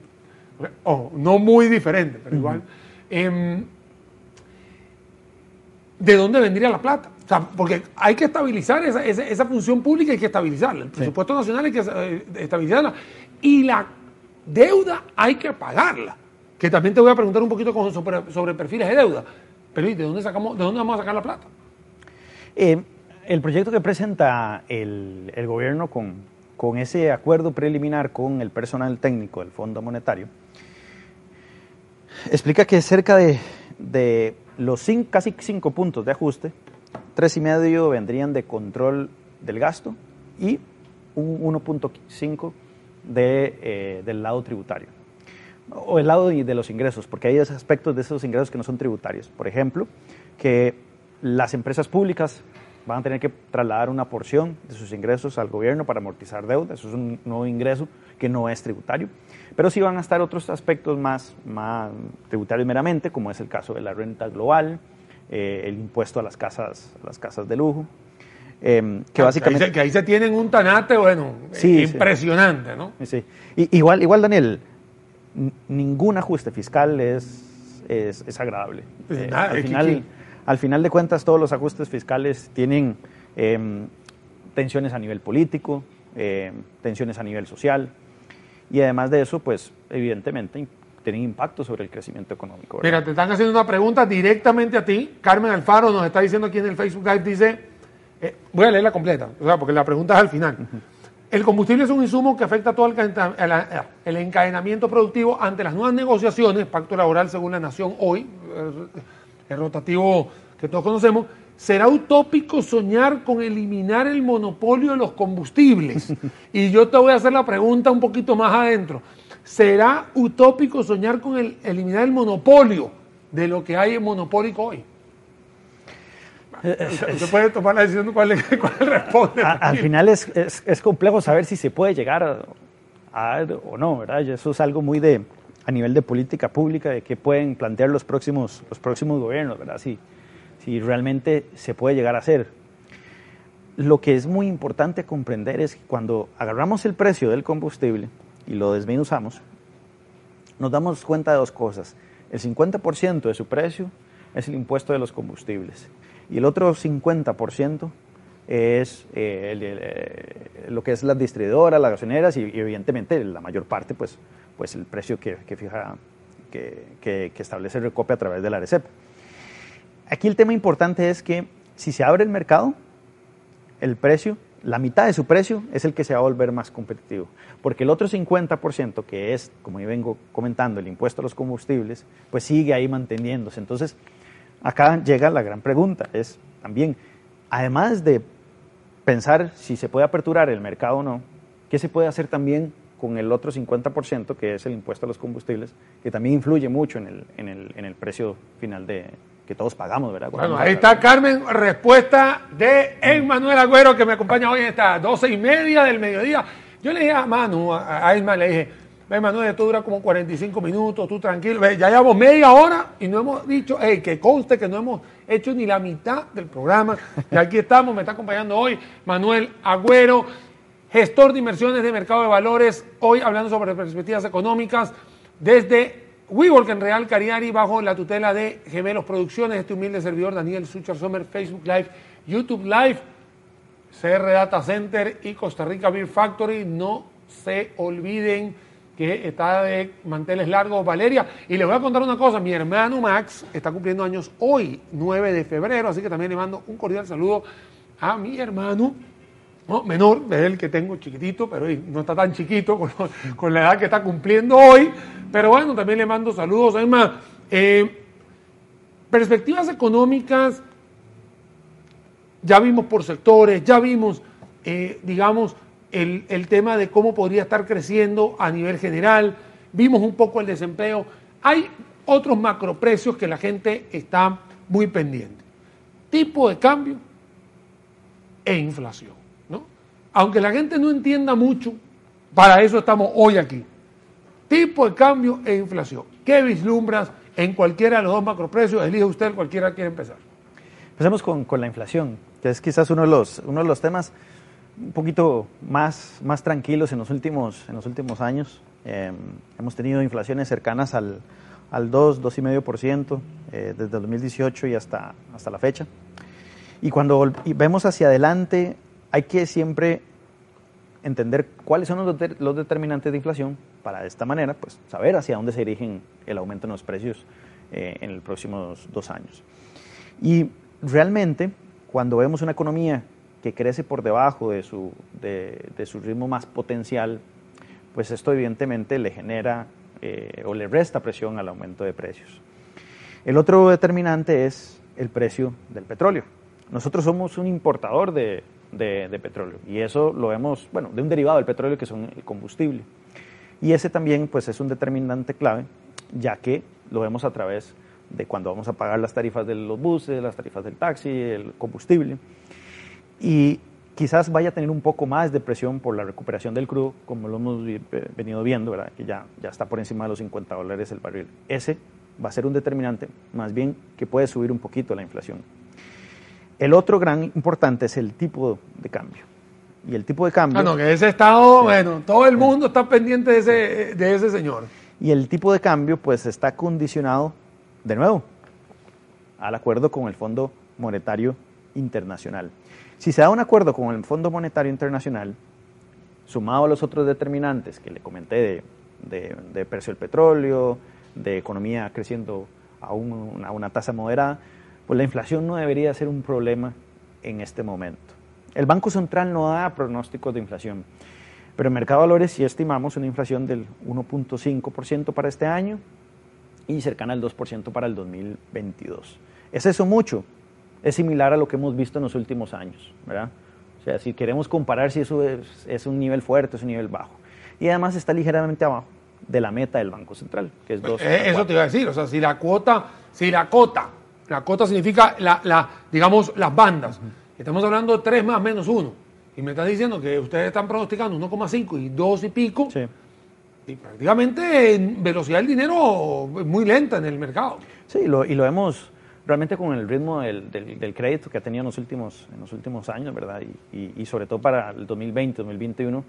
O no muy diferente, pero igual. Uh -huh. eh, ¿de dónde vendría la plata? O sea, porque hay que estabilizar esa, esa, función pública, hay que estabilizarla. El presupuesto nacional hay que eh, estabilizarla. Y la deuda hay que pagarla. Que también te voy a preguntar un poquito sobre, perfiles de deuda. Pero ¿y de dónde, sacamos, de dónde vamos a sacar la plata? Eh, el proyecto que presenta el, el gobierno con, con ese acuerdo preliminar con el personal técnico del Fondo Monetario, explica que cerca de, de los casi cinco puntos de ajuste, tres y medio vendrían de control del gasto y un 1.5 de, eh, del lado tributario o el lado de los ingresos, porque hay aspectos de esos ingresos que no son tributarios. Por ejemplo, que las empresas públicas van a tener que trasladar una porción de sus ingresos al gobierno para amortizar deuda, eso es un nuevo ingreso que no es tributario, pero sí van a estar otros aspectos más, más tributarios meramente, como es el caso de la renta global, eh, el impuesto a las casas, las casas de lujo, em, que ah, básicamente... Que ahí, se, tienen un tanate, bueno, impresionante, ¿no? Sí, igual, igual, Daniel, ningún ajuste fiscal es, es, agradable. Pues eh, al final al final de cuentas todos los ajustes fiscales tienen em, tensiones a nivel político, em, tensiones a nivel social y además de eso, pues evidentemente tienen impacto sobre el crecimiento económico. Mira, te están haciendo una pregunta directamente a ti. Carmen Alfaro nos está diciendo aquí en el Facebook Live, dice, eh, voy a leerla completa, o sea, porque la pregunta es al final. El combustible es un insumo que afecta todo el, encadenamiento productivo ante las nuevas negociaciones, pacto laboral según la Nación hoy, el rotativo que todos conocemos, será utópico soñar con eliminar el monopolio de los combustibles. Y yo te voy a hacer la pregunta un poquito más adentro. ¿Será utópico soñar con el, eliminar el monopolio de lo que hay en monopólico hoy? Usted puede tomar la decisión cuál, responde. al final es, es, complejo saber si se puede llegar a, a, o no, ¿verdad? Eso es algo muy de, a nivel de política pública de qué pueden plantear los próximos, los próximos gobiernos, ¿verdad? Si, si realmente se puede llegar a hacer. Lo que es muy importante comprender es que cuando agarramos el precio del combustible y lo desmenuzamos, nos damos cuenta de dos cosas. El 50% de su precio es el impuesto de los combustibles y el otro 50% es eh, eh, lo que es las distribuidoras, las gasolineras y, evidentemente la mayor parte pues pues el precio que, fija, que, establece el Recope a través de la ARECEP. Aquí el tema importante es que si se abre el mercado, el precio, la mitad de su precio es el que se va a volver más competitivo, porque el otro 50% que es, como yo vengo comentando, el impuesto a los combustibles, pues sigue ahí manteniéndose. Entonces, acá llega la gran pregunta, es también, además de pensar si se puede aperturar el mercado o no, ¿qué se puede hacer también con el otro 50% que es el impuesto a los combustibles, que también influye mucho en el, en el, en el precio final de, que todos pagamos, ¿verdad? Bueno, ahí está Carmen, respuesta de Emmanuel Agüero, que me acompaña hoy en esta doce y media del mediodía. Yo le dije a Manu, a, a le dije, ve Manuel, esto dura como 45 minutos, tú tranquilo, ya llevamos media hora y no hemos dicho, hey, que conste que no hemos hecho ni la mitad del programa. Y aquí estamos, me está acompañando hoy Manuel Agüero gestor de inversiones de mercado de valores, hoy hablando sobre perspectivas económicas desde WeWork en Real Cariari bajo la tutela de Gemelos Producciones, este humilde servidor Daniel Sucher Sommer, Facebook Live, YouTube Live, CR Data Center y Costa Rica Beer Factory. No se olviden que está de manteles largos Valeria. Y les voy a contar una cosa, mi hermano Max está cumpliendo años hoy, 9 de febrero, así que también le mando un cordial saludo a mi hermano ¿no? menor, es el que tengo chiquitito, pero no está tan chiquito con, la edad que está cumpliendo hoy. Pero bueno, también le mando saludos. Además, eh, perspectivas económicas, ya vimos por sectores, ya vimos, eh, digamos, el, el tema de cómo podría estar creciendo a nivel general, vimos un poco el desempleo. Hay otros macroprecios que la gente está muy pendiente. Tipo de cambio e inflación aunque la gente no entienda mucho, para eso estamos hoy aquí. Tipo de cambio e inflación. ¿Qué vislumbras en cualquiera de los dos macroprecios? Elige usted, cualquiera quiere empezar. Empecemos con, la inflación, que es quizás uno de los, uno de los temas un poquito más, más tranquilos en los últimos, en los últimos años. Em, hemos tenido inflaciones cercanas al al 2, 2,5% eh, desde el 2018 y hasta, hasta la fecha. Y cuando vemos hacia adelante, hay que siempre entender cuáles son los, determinantes de inflación para de esta manera pues, saber hacia dónde se dirigen el aumento en los precios eh, en los próximos dos años. Y realmente, cuando vemos una economía que crece por debajo de su, de su ritmo más potencial, pues esto evidentemente le genera eh, o le resta presión al aumento de precios. El otro determinante es el precio del petróleo. Nosotros somos un importador de, de, petróleo y eso lo vemos, bueno, de un derivado del petróleo que son el combustible. Y ese también pues es un determinante clave, ya que lo vemos a través de cuando vamos a pagar las tarifas de los buses, las tarifas del taxi, el combustible. Y quizás vaya a tener un poco más de presión por la recuperación del crudo, como lo hemos venido viendo, ¿verdad? que ya, ya está por encima de los 50 dólares el barril. Ese va a ser un determinante, más bien que puede subir un poquito la inflación. El otro gran importante es el tipo de cambio. Y el tipo de cambio... Ah, no, que ese estado, bueno, todo el mundo está pendiente de ese, de ese señor. Y el tipo de cambio, pues, está condicionado, de nuevo, al acuerdo con el Fondo Monetario Internacional. Si se da un acuerdo con el Fondo Monetario Internacional, sumado a los otros determinantes que le comenté de, de, precio del petróleo, de economía creciendo a, a una tasa moderada, pues la inflación no debería ser un problema en este momento. El Banco Central no da pronósticos de inflación, pero en Mercado de Valores sí estimamos una inflación del 1.5% para este año y cercana al 2% para el 2022. ¿Es eso mucho? Es similar a lo que hemos visto en los últimos años, ¿verdad? O sea, si queremos comparar si eso es, es un nivel fuerte, es un nivel bajo. Y además está ligeramente abajo de la meta del Banco Central, que es 2. Eh, eso te iba a decir, o sea, si la cuota, si la cota la cota significa, la, digamos, las bandas. Estamos hablando de 3 más menos 1. Y me estás diciendo que ustedes están pronosticando 1,5 y 2 y pico. Sí. Y prácticamente en velocidad del dinero muy lenta en el mercado. Sí, y lo, y lo vemos realmente con el ritmo del, del, crédito que ha tenido en los últimos, en los últimos años, ¿verdad? Y, y, sobre todo para el 2020, 2021,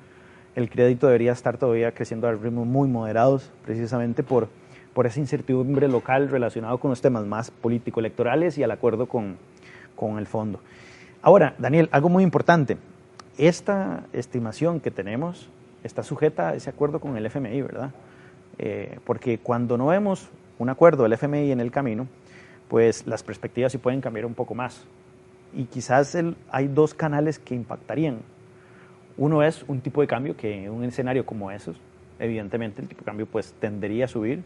el crédito debería estar todavía creciendo a ritmos muy moderados, precisamente por por esa incertidumbre local relacionado con los temas más político-electorales y al acuerdo con, con el fondo. Ahora, Daniel, algo muy importante. Esta estimación que tenemos está sujeta a ese acuerdo con el FMI, ¿verdad? Eh, porque cuando no vemos un acuerdo del FMI en el camino, pues las perspectivas sí pueden cambiar un poco más. Y quizás hay dos canales que impactarían. Uno es un tipo de cambio que en un escenario como esos, evidentemente el tipo de cambio pues tendería a subir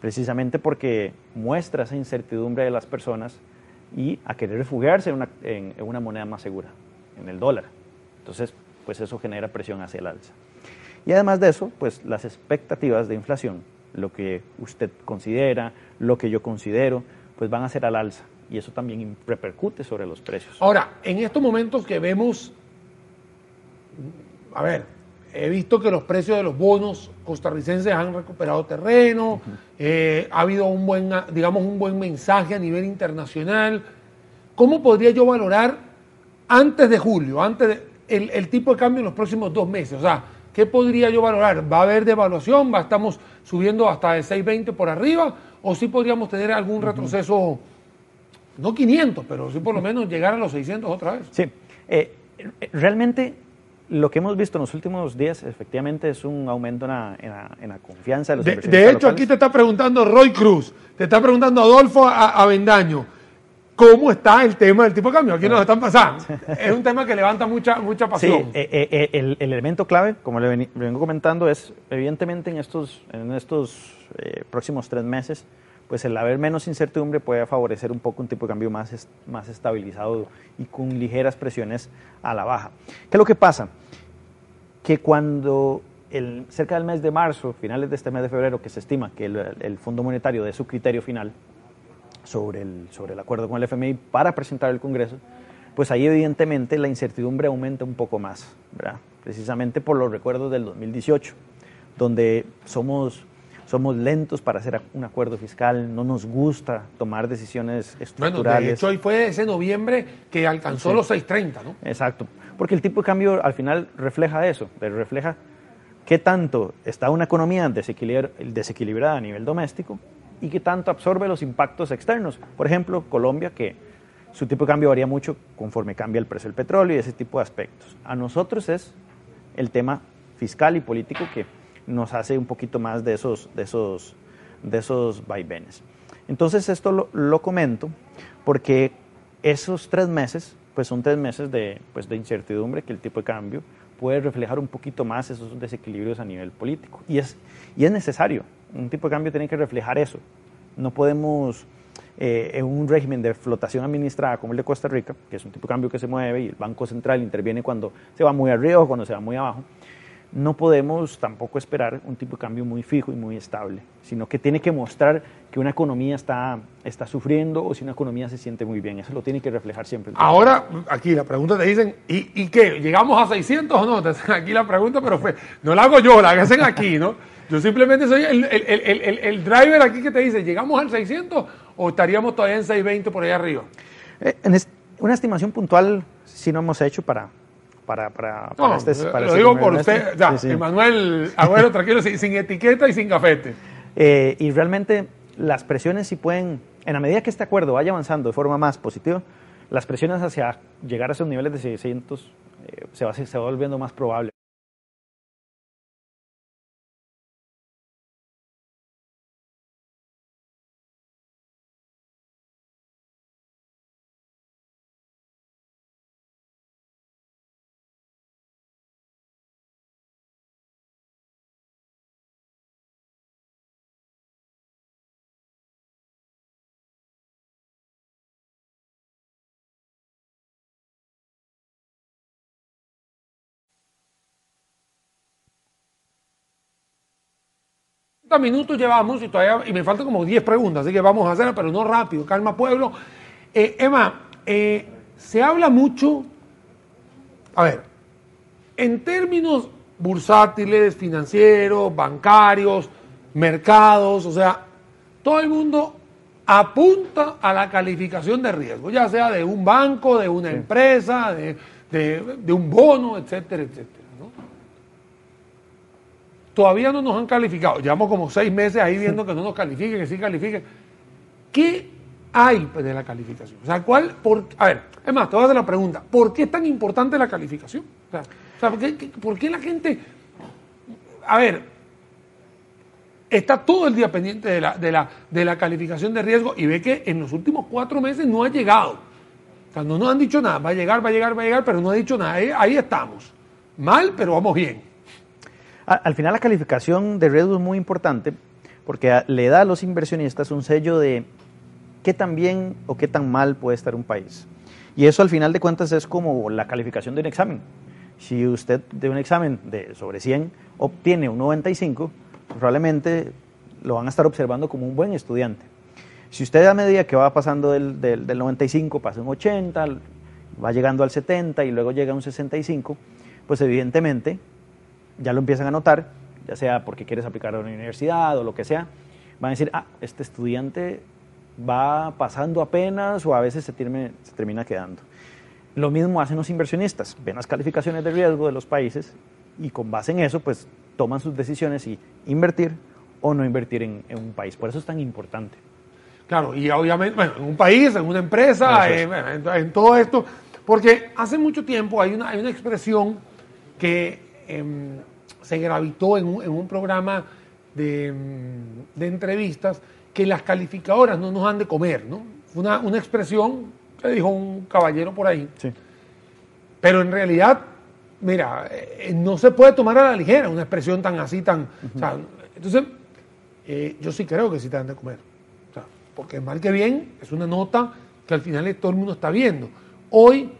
precisamente porque muestra esa incertidumbre de las personas y a querer refugiarse en una, en, una moneda más segura, en el dólar. Entonces, pues eso genera presión hacia el alza. Y además de eso, pues las expectativas de inflación, lo que usted considera, lo que yo considero, pues van a ser al alza. Y eso también repercute sobre los precios. Ahora, en estos momentos que vemos, a ver, he visto que los precios de los bonos costarricenses han recuperado terreno, eh, ha habido un buen, digamos, un buen mensaje a nivel internacional. ¿Cómo podría yo valorar antes de julio, antes de, el, tipo de cambio en los próximos dos meses? O sea, ¿qué podría yo valorar? ¿Va a haber devaluación? ¿Va, ¿Estamos subiendo hasta el 620 por arriba? ¿O sí podríamos tener algún retroceso, no 500, pero sí por lo menos llegar a los 600 otra vez? Sí. Eh, realmente lo que hemos visto en los últimos días, efectivamente, es un aumento en la, confianza de los De, de hecho, aquí te está preguntando Roy Cruz, te está preguntando Adolfo Avendaño, ¿cómo está el tema del tipo de cambio? Aquí nos están pasando. es un tema que levanta mucha, mucha pasión. Sí, eh, eh, eh, el, elemento clave, como le, vengo comentando, es evidentemente en estos, en estos próximos tres meses, pues el haber menos incertidumbre puede favorecer un poco un tipo de cambio más, más estabilizado y con ligeras presiones a la baja. ¿Qué es lo que pasa? Que cuando el, cerca del mes de marzo, finales de este mes de febrero, que se estima que el, Fondo Monetario dé su criterio final sobre el, sobre el acuerdo con el FMI para presentar al Congreso, pues ahí evidentemente la incertidumbre aumenta un poco más, precisamente por los recuerdos del 2018, donde somos somos lentos para hacer un acuerdo fiscal, no nos gusta tomar decisiones estructurales. Bueno, de hecho, hoy fue ese noviembre que alcanzó los 6.30, ¿no? Exacto, porque el tipo de cambio al final refleja eso, refleja qué tanto está una economía desequilibrada a nivel doméstico y qué tanto absorbe los impactos externos. Por ejemplo, Colombia, que su tipo de cambio varía mucho conforme cambia el precio del petróleo y ese tipo de aspectos. A nosotros es el tema fiscal y político que nos hace un poquito más de esos, de esos, de esos vaivenes. Entonces esto lo, comento porque esos tres meses, pues son tres meses de, pues de incertidumbre que el tipo de cambio puede reflejar un poquito más esos desequilibrios a nivel político. Y es, y es necesario, un tipo de cambio tiene que reflejar eso. No podemos, eh, en un régimen de flotación administrada como el de Costa Rica, que es un tipo de cambio que se mueve y el Banco Central interviene cuando se va muy arriba o cuando se va muy abajo, no podemos tampoco esperar un tipo de cambio muy fijo y muy estable, sino que tiene que mostrar que una economía está, está sufriendo o si una economía se siente muy bien. Eso lo tiene que reflejar siempre. Ahora, aquí la pregunta te dicen, ¿y, y qué? ¿Llegamos a 600 o no? Te hacen aquí la pregunta, pero fue, no la hago yo, la hacen aquí, ¿no? Yo simplemente soy el, el, el, el, driver aquí que te dice, ¿llegamos al 600 o estaríamos todavía en 620 por allá arriba? Eh, en una estimación puntual sí no hemos hecho para, para, para, para este, para Lo digo por usted, ya, Emanuel Agüero, tranquilo, sin, etiqueta y sin cafete. Eh, y realmente las presiones si pueden, en la medida que este acuerdo vaya avanzando de forma más positiva, las presiones hacia llegar a esos niveles de 600 eh, se, va, se va volviendo más probable. Minutos llevamos y todavía y me faltan como 10 preguntas, así que vamos a hacerlas, pero no rápido. Calma, pueblo. Eh, Emma, eh, se habla mucho, a ver, en términos bursátiles, financieros, bancarios, mercados, o sea, todo el mundo apunta a la calificación de riesgo, ya sea de un banco, de una empresa, de, de un bono, etcétera, etcétera todavía no nos han calificado. Llevamos como seis meses ahí viendo que no nos califiquen, que sí califiquen. ¿Qué hay de la calificación? O sea, ¿cuál? Por, a ver, es más, te voy a hacer la pregunta. ¿Por qué es tan importante la calificación? O sea, ¿por, qué, la gente... A ver, está todo el día pendiente de la, de, la, de la calificación de riesgo y ve que en los últimos cuatro meses no ha llegado. O sea, no nos han dicho nada. Va a llegar, va a llegar, va a llegar, pero no ha dicho nada. ahí estamos. Mal, pero vamos bien. Al final la calificación de riesgo es muy importante porque le da a los inversionistas un sello de qué tan bien o qué tan mal puede estar un país. Y eso al final de cuentas es como la calificación de un examen. Si usted de un examen de sobre 100 obtiene un 95, probablemente lo van a estar observando como un buen estudiante. Si usted a medida que va pasando del, del, del 95 pasa un 80, va llegando al 70 y luego llega a un 65, pues evidentemente ya lo empiezan a notar, ya sea porque quieres aplicar a una universidad o lo que sea, van a decir, ah, este estudiante va pasando apenas o a veces se, se termina quedando. Lo mismo hacen los inversionistas, ven las calificaciones de riesgo de los países y con base en eso, pues toman sus decisiones y invertir o no invertir en, un país. Por eso es tan importante. Claro, y obviamente, bueno, en un país, en una empresa, eh, en, todo esto, porque hace mucho tiempo hay una, hay una expresión que Em, se gravitó en un, programa de, entrevistas que las calificadoras no nos han de comer, ¿no? Una, expresión que dijo un caballero por ahí. Sí. Pero en realidad, mira, eh, no se puede tomar a la ligera una expresión tan así, tan... entonces, eh, yo sí creo que sí te han de comer. porque mal que bien, es una nota que al final todo el mundo está viendo. Hoy,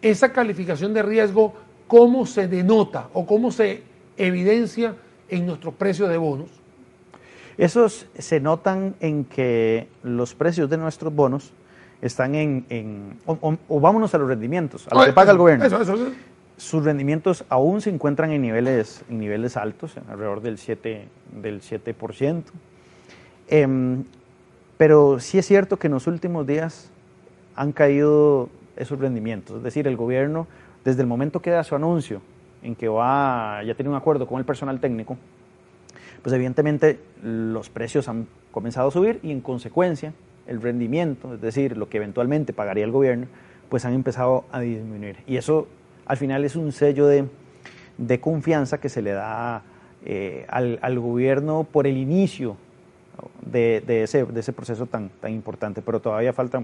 esa calificación de riesgo cómo se denota o cómo se evidencia en nuestros precios de bonos? Esos se notan en que los precios de nuestros bonos están en, o, vámonos a los rendimientos, a lo que paga el gobierno. Sus rendimientos aún se encuentran en niveles, en niveles altos, alrededor del 7%. Del 7%. Em, pero sí es cierto que en los últimos días han caído esos rendimientos, es decir, el gobierno desde el momento que da su anuncio en que va, ya tiene un acuerdo con el personal técnico, pues evidentemente los precios han comenzado a subir y en consecuencia el rendimiento, es decir, lo que eventualmente pagaría el gobierno, pues han empezado a disminuir. Y eso al final es un sello de, de confianza que se le da eh, al, al, gobierno por el inicio de, de, ese, de ese proceso tan, tan importante, pero todavía falta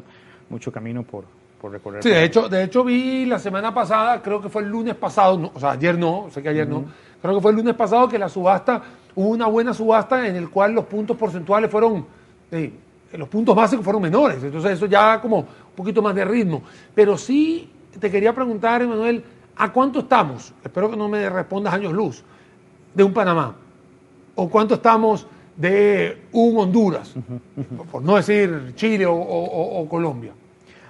mucho camino por, por recorrer. Sí, de hecho, de hecho vi la semana pasada, creo que fue el lunes pasado, no, o sea, ayer no, sé que ayer no, creo que fue el lunes pasado que la subasta, hubo una buena subasta en el cual los puntos porcentuales fueron, eh, los puntos básicos fueron menores, entonces eso ya como un poquito más de ritmo. Pero sí te quería preguntar, Emanuel, ¿a cuánto estamos? Espero que no me respondas años luz, de un Panamá. ¿O cuánto estamos de un Honduras? Por no decir Chile o, o, o Colombia.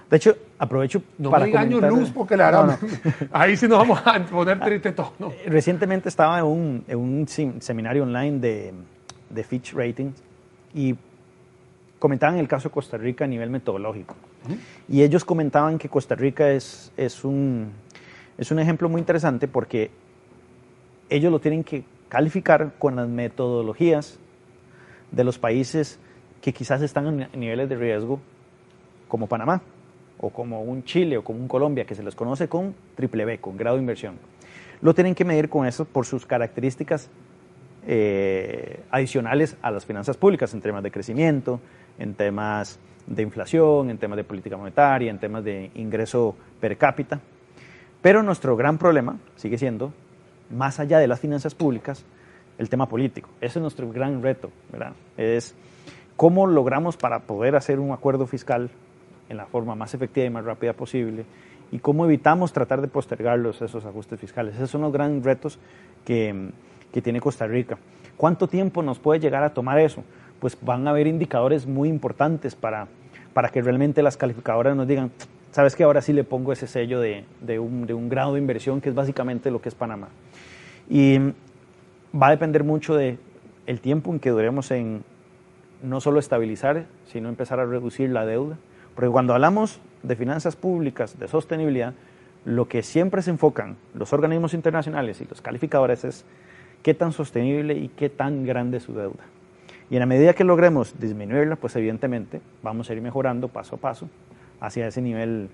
De hecho, aprovecho no para me años luz porque la verdad, no, no. ahí sí nos vamos a poner triste. ¿no? Recientemente estaba en un, en un seminario online de, de Fitch Ratings y comentaban el caso de Costa Rica a nivel metodológico. Uh -huh. Y ellos comentaban que Costa Rica es, es, un, es un ejemplo muy interesante porque ellos lo tienen que calificar con las metodologías de los países que quizás están en niveles de riesgo como Panamá o como un Chile o como un Colombia que se les conoce con triple B, con grado de inversión. Lo tienen que medir con eso por sus características eh, adicionales a las finanzas públicas en temas de crecimiento, en temas de inflación, en temas de política monetaria, en temas de ingreso per cápita. Pero nuestro gran problema sigue siendo, más allá de las finanzas públicas, el tema político. Ese es nuestro gran reto, ¿verdad? Es cómo logramos para poder hacer un acuerdo fiscal en la forma más efectiva y más rápida posible y cómo evitamos tratar de postergarlos esos ajustes fiscales. Esos son los grandes retos que, que tiene Costa Rica. ¿Cuánto tiempo nos puede llegar a tomar eso? Pues van a haber indicadores muy importantes para, para que realmente las calificadoras nos digan, sabes que ahora sí le pongo ese sello de, de, un, de un grado de inversión que es básicamente lo que es Panamá. Y va a depender mucho de el tiempo en que duremos en no solo estabilizar, sino empezar a reducir la deuda. Porque cuando hablamos de finanzas públicas, de sostenibilidad, lo que siempre se enfocan los organismos internacionales y los calificadores es qué tan sostenible y qué tan grande es su deuda. Y en la medida que logremos disminuirla, pues evidentemente vamos a ir mejorando paso a paso hacia ese nivel,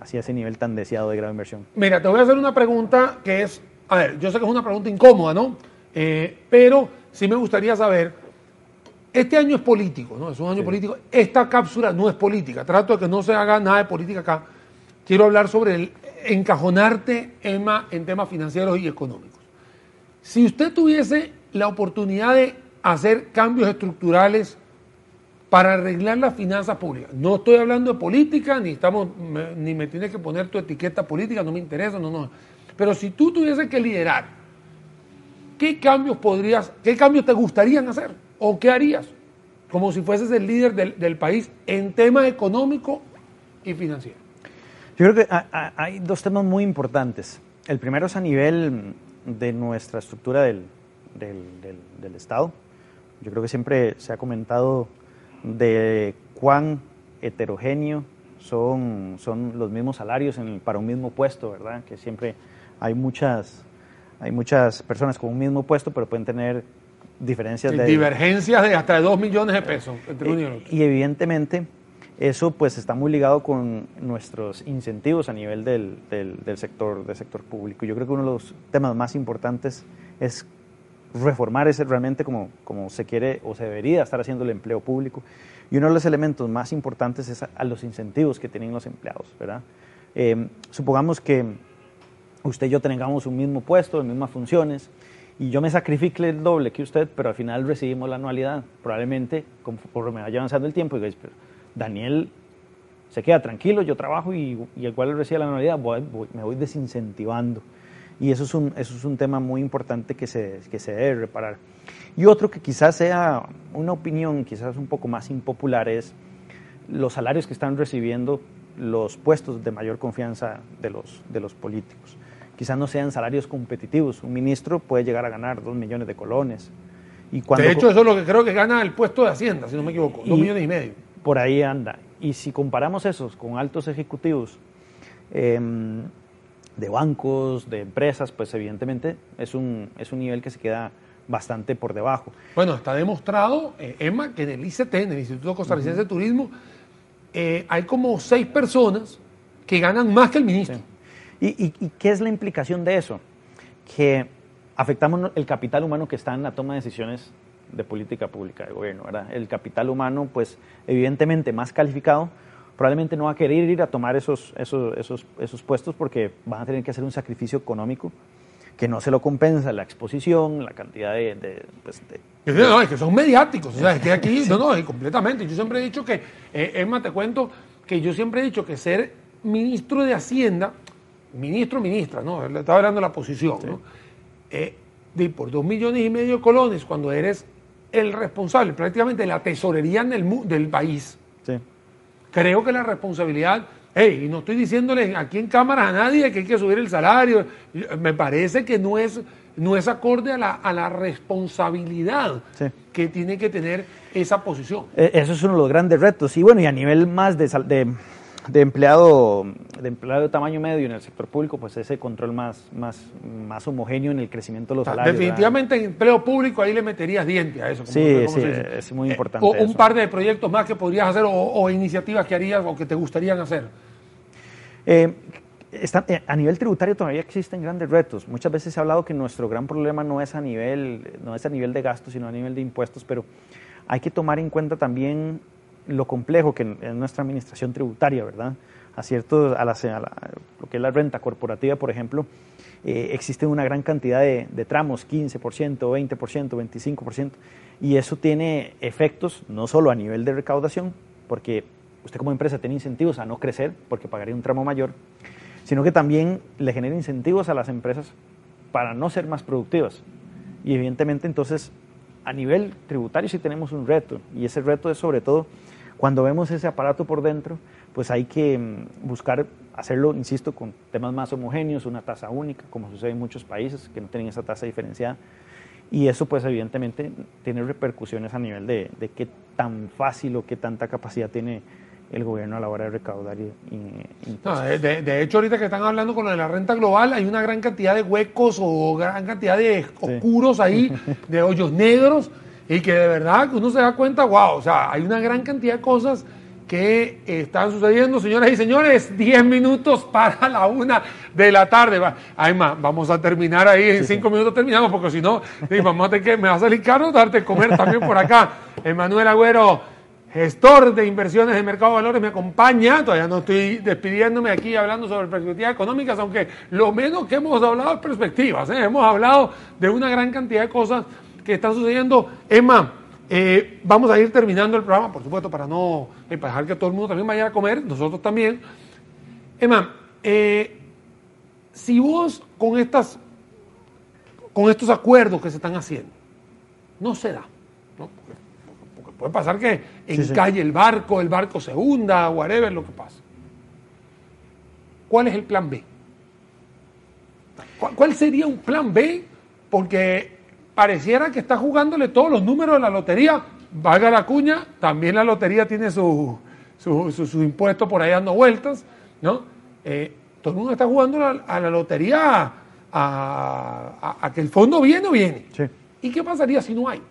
hacia ese nivel tan deseado de de inversión. Mira, te voy a hacer una pregunta que es, a ver, yo sé que es una pregunta incómoda, ¿no? Eh, pero sí me gustaría saber, este año es político, ¿no? Es un año sí. político. Esta cápsula no es política. Trato de que no se haga nada de política acá. Quiero hablar sobre el encajonarte, Emma, en temas financieros y económicos. Si usted tuviese la oportunidad de hacer cambios estructurales para arreglar las finanzas públicas, no estoy hablando de política, ni, estamos, ni me tienes que poner tu etiqueta política, no me interesa, no, no. Pero si tú tuvieses que liderar, ¿qué cambios podrías, qué cambios te gustarían hacer? ¿O qué harías? Como si fueses el líder del, del país en temas económico y financiero. Yo creo que hay dos temas muy importantes. El primero es a nivel de nuestra estructura del, del, del, Estado. Yo creo que siempre se ha comentado de cuán heterogéneo son, son los mismos salarios para un mismo puesto, ¿verdad? Que siempre hay muchas, hay muchas personas con un mismo puesto, pero pueden tener diferencias de... Divergencias de hasta de 2 millones de pesos entre uno y otro. Y evidentemente eso pues está muy ligado con nuestros incentivos a nivel del, del, del, sector, del sector público. Yo creo que uno de los temas más importantes es reformar ese realmente como, como se quiere o se debería estar haciendo el empleo público. Y uno de los elementos más importantes es a, a los incentivos que tienen los empleados, ¿verdad? Eh, supongamos que usted y yo tengamos un mismo puesto, las mismas funciones, y yo me sacrifique el doble que usted, pero al final recibimos la anualidad. Probablemente, conforme vaya avanzando el tiempo, digáis, pero Daniel se queda tranquilo, yo trabajo y, y el cual recibe la anualidad, me voy desincentivando. Y eso es un, eso es un tema muy importante que se, que se debe reparar. Y otro que quizás sea una opinión quizás un poco más impopular es los salarios que están recibiendo los puestos de mayor confianza de los, de los políticos. Quizás no sean salarios competitivos. Un ministro puede llegar a ganar dos millones de colones. Y cuando, de hecho, eso es lo que creo que gana el puesto de Hacienda, si no me equivoco, dos millones y medio. Por ahí anda. Y si comparamos esos con altos ejecutivos eh, de bancos, de empresas, pues evidentemente es un, es un nivel que se queda bastante por debajo. Bueno, está demostrado, eh, Emma, que en el ICT, en el Instituto Costarricense de Turismo, eh, hay como seis personas que ganan más que el ministro. ¿Y, qué es la implicación de eso? Que afectamos el capital humano que está en la toma de decisiones de política pública de gobierno. ¿verdad? El capital humano, pues evidentemente más calificado, probablemente no va a querer ir a tomar esos, esos, esos, esos puestos porque van a tener que hacer un sacrificio económico que no se lo compensa la exposición, la cantidad de... pues, No, es que son mediáticos, o sea, es que aquí, no, no, completamente. Yo siempre he dicho que, eh, Emma, te cuento que yo siempre he dicho que ser ministro de Hacienda, ministro, ministra, ¿no? Le estaba hablando de la posición, ¿no? Eh, de por dos millones y medio de colones, cuando eres el responsable prácticamente de la tesorería del, del país, sí. creo que la responsabilidad Hey, y no estoy diciéndole aquí en cámara a nadie que hay que subir el salario. Me parece que no es, no es acorde a la, a la responsabilidad que tiene que tener esa posición. E, eso es uno de los grandes retos. Y bueno, y a nivel más de, de, de empleado de empleado de tamaño medio en el sector público, pues ese control más, más, más homogéneo en el crecimiento de los salarios. Definitivamente en empleo público ahí le meterías diente a eso. sí, sí, es muy eh, importante. o un par de proyectos más que podrías hacer o, iniciativas que harías o que te gustarían hacer. Eh, eh, a nivel tributario todavía existen grandes retos. Muchas veces se ha hablado que nuestro gran problema no es a nivel, no es a nivel de gastos, sino a nivel de impuestos, pero hay que tomar en cuenta también lo complejo que es nuestra administración tributaria, ¿verdad? A cierto, a, la, lo que es la renta corporativa, por ejemplo, eh, existe una gran cantidad de, de tramos, 15%, 20%, 25%, y eso tiene efectos no solo a nivel de recaudación, porque usted como empresa tiene incentivos a no crecer porque pagaría un tramo mayor, sino que también le genera incentivos a las empresas para no ser más productivas. Y evidentemente entonces a nivel tributario sí tenemos un reto y ese reto es sobre todo cuando vemos ese aparato por dentro, pues hay que mm, buscar hacerlo, insisto, con temas más homogéneos, una tasa única, como sucede en muchos países que no tienen esa tasa diferenciada. Y eso pues evidentemente tiene repercusiones a nivel de, de qué tan fácil o qué tanta capacidad tiene el gobierno a la hora de recaudar y, de, hecho, ahorita que están hablando con lo de la renta global, hay una gran cantidad de huecos o gran cantidad de oscuros ahí, de hoyos negros, y que de verdad uno se da cuenta, wow, o sea, hay una gran cantidad de cosas que están sucediendo, señoras y señores, 10 minutos para la una de la tarde. Ayma, vamos a terminar ahí, en 5 minutos terminamos, porque si no, vamos a tener que, me va a salir caro darte comer también por acá. Emanuel Agüero, gestor de inversiones de mercado de valores, me acompaña. Todavía no estoy despidiéndome aquí hablando sobre perspectivas económicas, aunque lo menos que hemos hablado es perspectivas. ¿eh? Hemos hablado de una gran cantidad de cosas que están sucediendo. Emma, eh, vamos a ir terminando el programa, por supuesto, para no eh, dejar que todo el mundo también vaya a comer, nosotros también. Emma, si vos con, estas, con estos acuerdos que se están haciendo, no se da, ¿no? Puede pasar que encalle el barco, el barco se hunda, whatever, lo que pasa. ¿Cuál es el plan B? ¿Cuál sería un plan B? Porque pareciera que está jugándole todos los números de la lotería. Valga la cuña, también la lotería tiene su, su, impuesto por ahí dando vueltas, ¿no? Eh, todo el mundo está jugando a la lotería a, que el fondo viene o viene. ¿Y qué pasaría si no hay?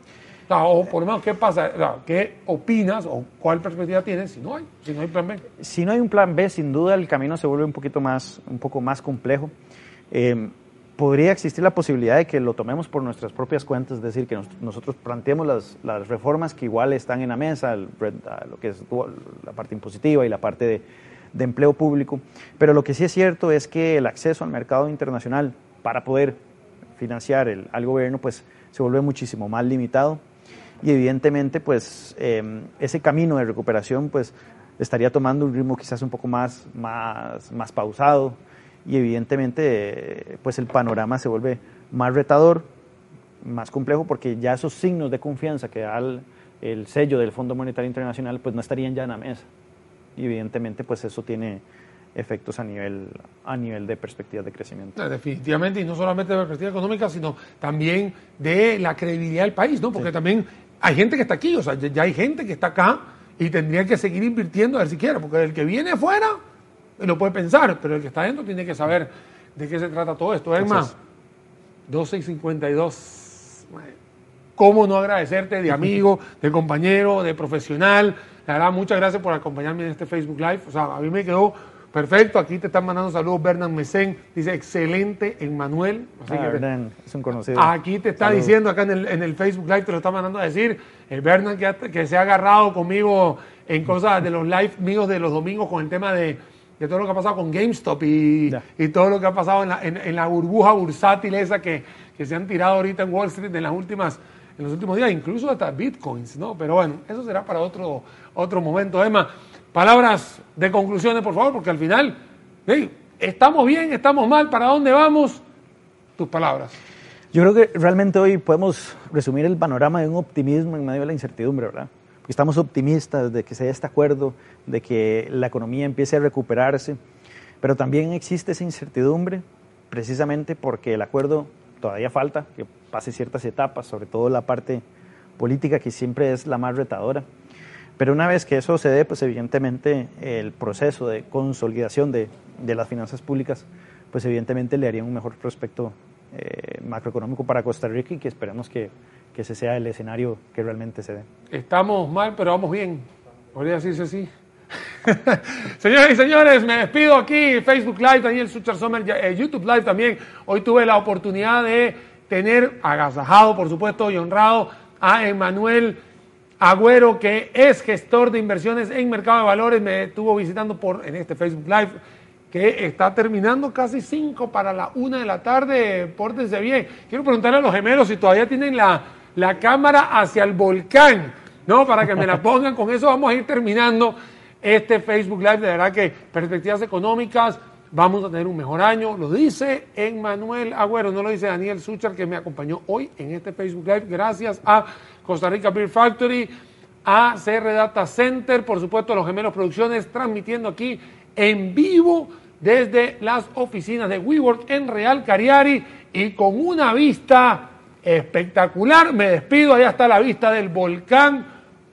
O por lo menos, ¿qué pasa? ¿Qué opinas o cuál perspectiva tienes si no hay, si no hay plan B? Si no hay un plan B, sin duda el camino se vuelve un poquito más, un poco más complejo. Eh, podría existir la posibilidad de que lo tomemos por nuestras propias cuentas, es decir, que nosotros planteemos las, las, reformas que igual están en la mesa, lo que es la parte impositiva y la parte de, de empleo público. Pero lo que sí es cierto es que el acceso al mercado internacional para poder financiar el, al gobierno, pues se vuelve muchísimo más limitado y evidentemente pues em, ese camino de recuperación pues estaría tomando un ritmo quizás un poco más, más, más pausado y evidentemente pues el panorama se vuelve más retador, más complejo porque ya esos signos de confianza que da el, sello del Fondo Monetario Internacional pues no estarían ya en la mesa y evidentemente pues eso tiene efectos a nivel, a nivel de perspectivas de crecimiento. Definitivamente, y no solamente de perspectiva económica, sino también de la credibilidad del país, ¿no? Porque también hay gente que está aquí, o sea, ya hay gente que está acá y tendría que seguir invirtiendo a ver si quiere, porque el que viene afuera lo puede pensar, pero el que está dentro tiene que saber de qué se trata todo esto. Es más, 12 y 52. cómo no agradecerte de amigo, de compañero, de profesional. La verdad, muchas gracias por acompañarme en este Facebook Live. O sea, a mí me quedó Perfecto, aquí te están mandando saludos Bernard Mesén, dice excelente Emmanuel. Así ah, es un conocido. Aquí te está diciendo, acá en el, en el, Facebook Live te lo está mandando a decir, el Bernard que, que, se ha agarrado conmigo en cosas de los live míos de los domingos con el tema de, de todo lo que ha pasado con GameStop y, y todo lo que ha pasado en la, en, la burbuja bursátil esa que, que, se han tirado ahorita en Wall Street en las últimas en los últimos días, incluso hasta bitcoins, ¿no? Pero bueno, eso será para otro, otro momento. Emma, Palabras de conclusiones, por favor, porque al final, ¿estamos bien? ¿Estamos mal? ¿Para dónde vamos? Tus palabras. Yo creo que realmente hoy podemos resumir el panorama de un optimismo en medio de la incertidumbre, ¿verdad? estamos optimistas de que se dé este acuerdo, de que la economía empiece a recuperarse, pero también existe esa incertidumbre precisamente porque el acuerdo todavía falta, que pase ciertas etapas, sobre todo la parte política que siempre es la más retadora. Pero una vez que eso se dé, pues evidentemente el proceso de consolidación de, de las finanzas públicas, pues evidentemente le haría un mejor prospecto eh, macroeconómico para Costa Rica y que esperamos que, que, ese sea el escenario que realmente se dé. Estamos mal, pero vamos bien. Podría decirse así. Señoras y señores, me despido aquí, Facebook Live, Daniel Suchar Sommer, eh, YouTube Live también. Hoy tuve la oportunidad de tener agasajado, por supuesto, y honrado a Emanuel Agüero, que es gestor de inversiones en mercado de valores, me estuvo visitando por, en este Facebook Live, que está terminando casi 5 para la 1 de la tarde. Pórtense bien. Quiero preguntarle a los gemelos si todavía tienen la, la cámara hacia el volcán, ¿no? Para que me la pongan. Con eso vamos a ir terminando este Facebook Live. De verdad que perspectivas económicas, vamos a tener un mejor año. Lo dice Emmanuel Agüero, no lo dice Daniel Suchar, que me acompañó hoy en este Facebook Live. Gracias a Costa Rica Beer Factory, a CR Data Center, por supuesto, los gemelos producciones, transmitiendo aquí en vivo desde las oficinas de WeWork en Real Cariari y con una vista espectacular. Me despido, allá está la vista del volcán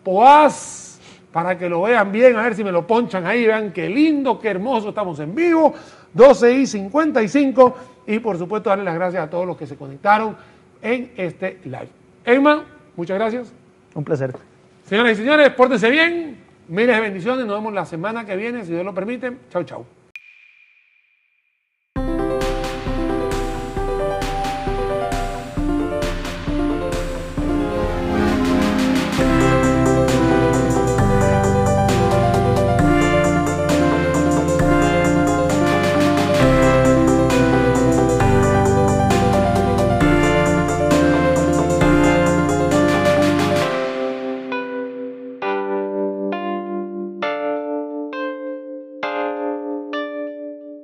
Poás, para que lo vean bien, a ver si me lo ponchan ahí, vean qué lindo, qué hermoso, estamos en vivo, 12 y 55, y por supuesto darle las gracias a todos los que se conectaron en este live. Emma, Muchas gracias. Un placer. Señoras y señores, pórtense bien. Miles de bendiciones. Nos vemos la semana que viene, si Dios lo permite. Chau, chau.